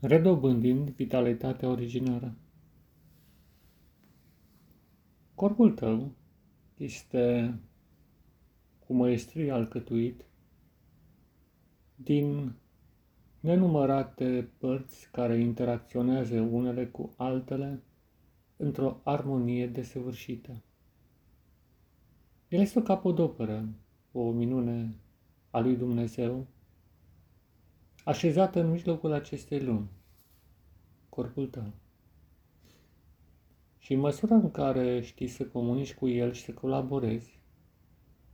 redobândind vitalitatea originară. Corpul tău este cu măestrie alcătuit din nenumărate părți care interacționează unele cu altele într-o armonie desăvârșită. El este o capodoperă, o minune a lui Dumnezeu, așezată în mijlocul acestei lumi, corpul tău. Și în măsura în care știi să comunici cu el și să colaborezi,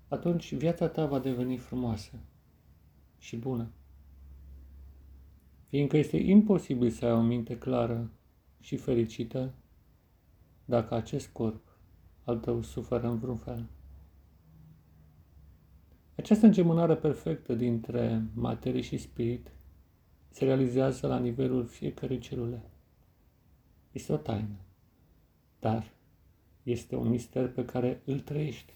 atunci viața ta va deveni frumoasă și bună. Fiindcă este imposibil să ai o minte clară și fericită dacă acest corp al tău suferă în vreun fel. Această îngemânare perfectă dintre materie și spirit se realizează la nivelul fiecărei celule. Este o taină, dar este un mister pe care îl trăiești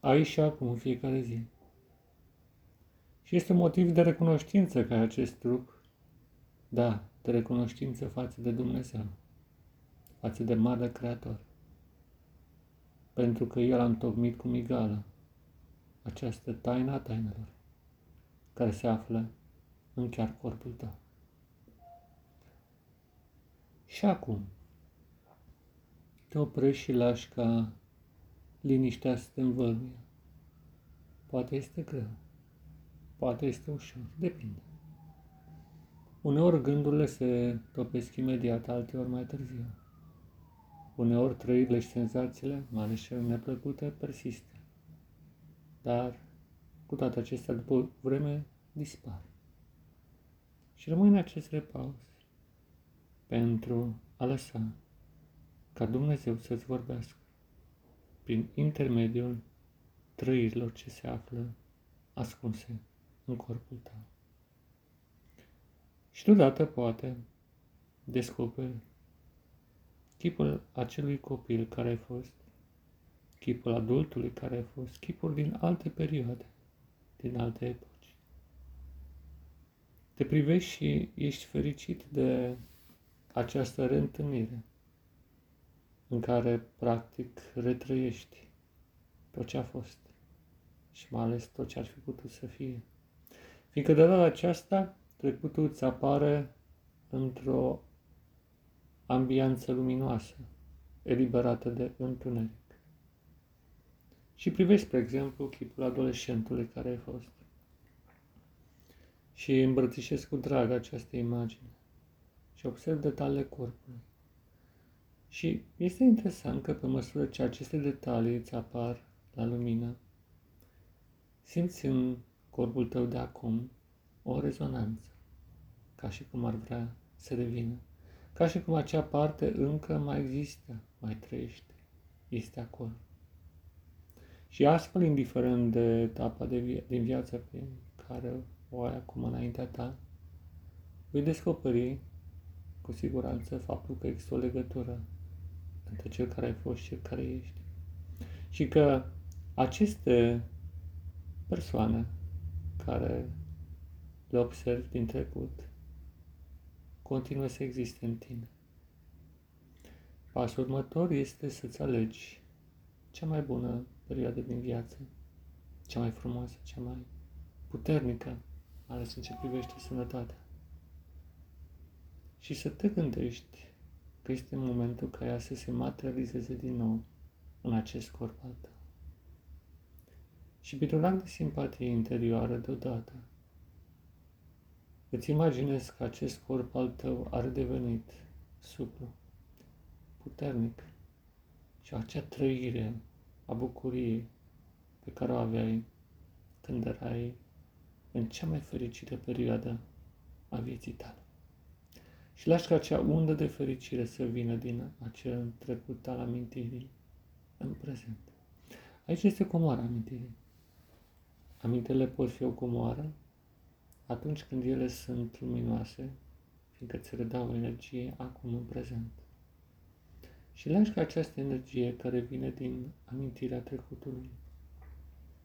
aici și acum în fiecare zi. Și este motiv de recunoștință că acest trup, da, de recunoștință față de Dumnezeu, față de Marele Creator, pentru că El a întocmit cu migală această taină a tainelor, care se află în chiar corpul tău. Și acum, te oprești și lași ca liniștea să te învăluie. Poate este greu, poate este ușor, depinde. Uneori gândurile se topesc imediat, alteori mai târziu. Uneori trăirile și senzațiile, mai ales cele neplăcute, persistă. Dar, cu toate acestea, după vreme, dispar. Și rămâi în acest repaus pentru a lăsa ca Dumnezeu să-ți vorbească prin intermediul trăirilor ce se află ascunse în corpul tău. Și deodată poate descoperi chipul acelui copil care ai fost, chipul adultului care ai fost, chipul din alte perioade, din alte epoci. Te privești și ești fericit de această reîntâlnire în care, practic, retrăiești tot ce a fost și mai ales tot ce ar fi putut să fie. Fiindcă de data aceasta, trecutul îți apare într-o ambianță luminoasă, eliberată de întuneric. Și privești, spre exemplu, chipul adolescentului care ai fost. Și îmbrățișezi cu drag această imagine și observ detaliile corpului. Și este interesant că pe măsură ce aceste detalii îți apar la lumină, simți în corpul tău de acum o rezonanță, ca și cum ar vrea să revină, ca și cum acea parte încă mai există, mai trăiește, este acolo. Și astfel, indiferent de etapa de via- din viață pe care o ai acum înaintea ta, vei descoperi cu siguranță faptul că există o legătură între cel care ai fost și cel care ești. Și că aceste persoane care le observi din trecut continuă să existe în tine. Pasul următor este să-ți alegi cea mai bună perioadă din viață, cea mai frumoasă, cea mai puternică, ales în ce privește sănătatea. Și să te gândești că este momentul ca ea să se materializeze din nou în acest corp al tău. Și printr-un de simpatie interioară deodată, îți imaginezi că acest corp al tău are devenit suplu, puternic și acea trăire a bucuriei pe care o aveai când erai în cea mai fericită perioadă a vieții tale. Și lași ca acea undă de fericire să vină din acel trecut al amintirii în prezent. Aici este comoara amintirii. Amintele pot fi o comoară atunci când ele sunt luminoase, fiindcă îți redau energie acum în prezent. Și lași ca această energie care vine din amintirea trecutului,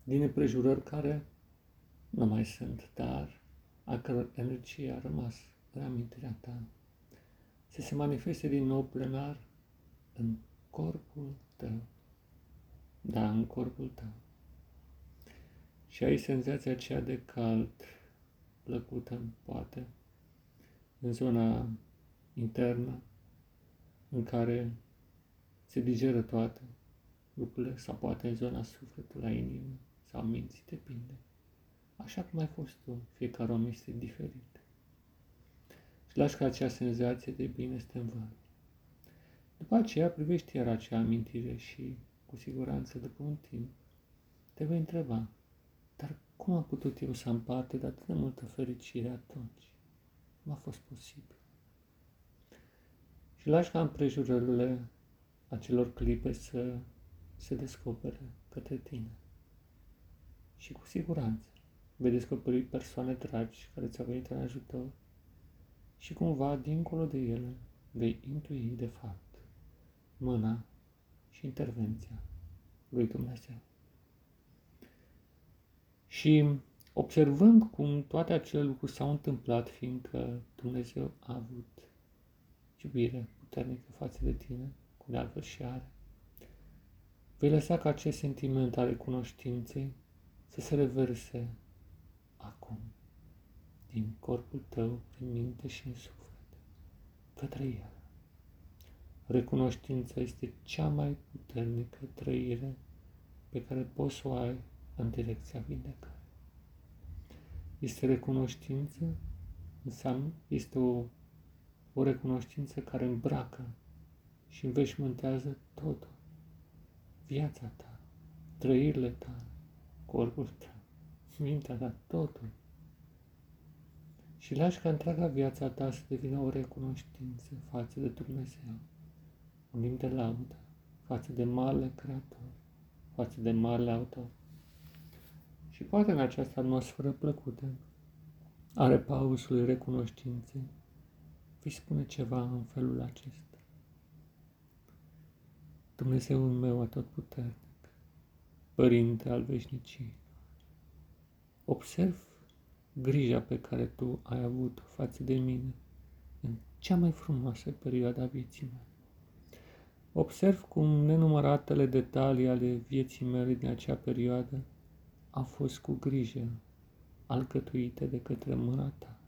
din împrejurări care nu mai sunt, dar a căror energie a rămas în amintirea ta, să se manifeste din nou plenar în corpul tău. Da, în corpul tău. Și ai senzația aceea de cald, plăcută, poate, în zona internă, în care se digeră toate lucrurile, sau poate în zona sufletului, la inimă, sau minții, depinde. Așa cum ai fost tu, fiecare om este diferit. Și lași ca acea senzație de bine să te învăț. După aceea privești iar acea amintire și, cu siguranță, după un timp, te vei întreba, dar cum am putut eu să am parte de atât de multă fericire atunci? Cum a fost posibil? Și lași ca împrejurările acelor clipe să se descopere către tine. Și cu siguranță vei descoperi persoane dragi care ți-au venit în ajutor și cumva, dincolo de ele, vei intui, de fapt, mâna și intervenția lui Dumnezeu. Și observând cum toate acele lucruri s-au întâmplat, fiindcă Dumnezeu a avut iubire puternică față de tine, cum de altfel și are, vei lăsa ca acest sentiment al recunoștinței să se reverse acum din corpul tău, prin minte și în suflet, către El. Recunoștința este cea mai puternică trăire pe care poți să o ai în direcția vindecării. Este recunoștință, înseamnă, este o, o recunoștință care îmbracă și înveșmântează totul. Viața ta, trăirile tale, corpul tău, mintea ta, totul. Și lași ca întreaga viața ta să devină o recunoștință față de Dumnezeu, un limb de laudă, față de Marele Creator, față de Marele Autor. Și poate în această atmosferă plăcută, are pauzului recunoștinței, vei spune ceva în felul acesta. Dumnezeul meu atotputernic, Părinte al veșniciei, observ grija pe care tu ai avut-o față de mine în cea mai frumoasă perioadă a vieții mele. Observ cum nenumăratele detalii ale vieții mele din acea perioadă au fost cu grijă alcătuite de către mâna ta.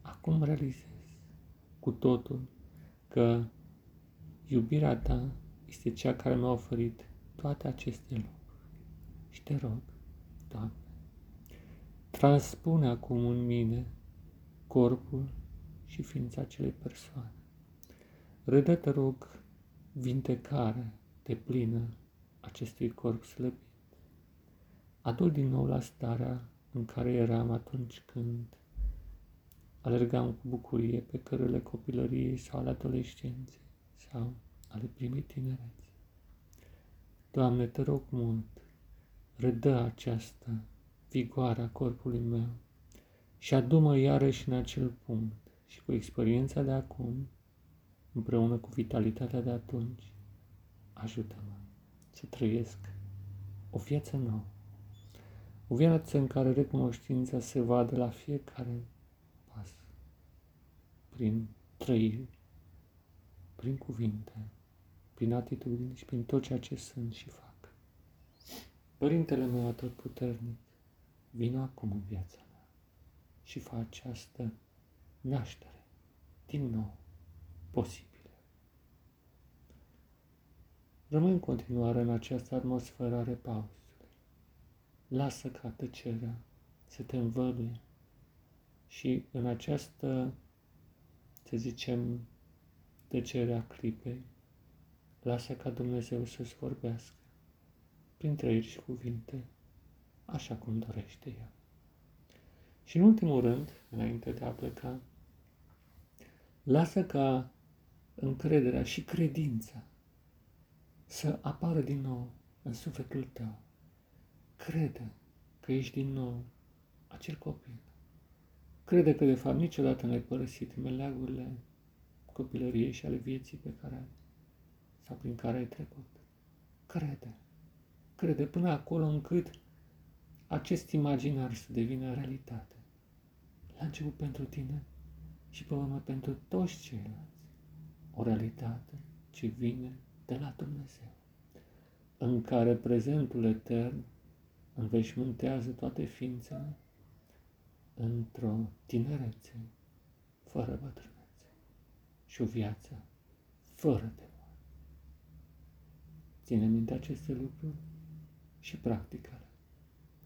Acum realizez cu totul că iubirea ta este cea care mi-a oferit toate aceste lucruri. Și te rog, Doamne, transpune acum în mine corpul și ființa acelei persoane. Redă, te rog, vindecare de plină acestui corp slăbit. Adu-l din nou la starea în care eram atunci când alergam cu bucurie pe cărările copilăriei sau ale adolescenței sau ale primei tinereți. Doamne, te rog mult, redă această vigoare a corpului meu și adu-mă iarăși în acel punct și cu experiența de acum, împreună cu vitalitatea de atunci, ajută-mă să trăiesc o viață nouă. O viață în care recunoștința se vadă la fiecare pas, prin trăiri, prin cuvinte, prin atitudini și prin tot ceea ce sunt și fac. Părintele meu atât puternic, vină acum în viața mea și fă această naștere din nou posibilă. Rămâi în continuare în această atmosferă a repausului. Lasă ca tăcerea să te învăluie și în această, să zicem, tăcerea clipei, lasă ca Dumnezeu să-ți vorbească prin trăiri și cuvinte, așa cum dorește El. Și în ultimul rând, înainte de a pleca, lasă ca încrederea și credința să apară din nou în sufletul tău. Crede că ești din nou acel copil. Crede că de fapt niciodată n-ai părăsit meleagurile copilăriei și ale vieții pe care sau prin care ai trecut. Crede crede până acolo încât acest imaginar să devină realitate. La început pentru tine și pe urmă pentru toți ceilalți. O realitate ce vine de la Dumnezeu, în care prezentul etern înveșmântează toate ființele într-o tinerețe fără bătrânețe și o viață fără de moarte. Ține minte aceste lucruri și practică